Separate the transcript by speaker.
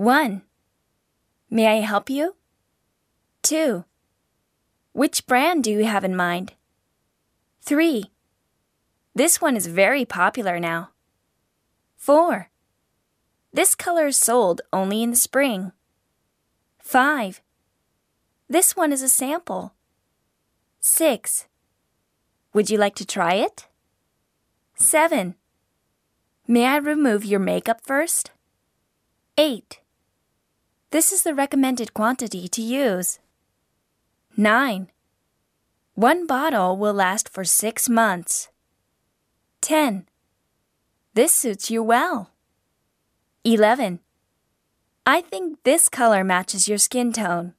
Speaker 1: 1. May I help you? 2. Which brand do you have in mind? 3. This one is very popular now. 4. This color is sold only in the spring. 5. This one is a sample. 6. Would you like to try it? 7. May I remove your makeup first? 8. This is the recommended quantity to use. 9. One bottle will last for six months. 10. This suits you well. 11. I think this color matches your skin tone.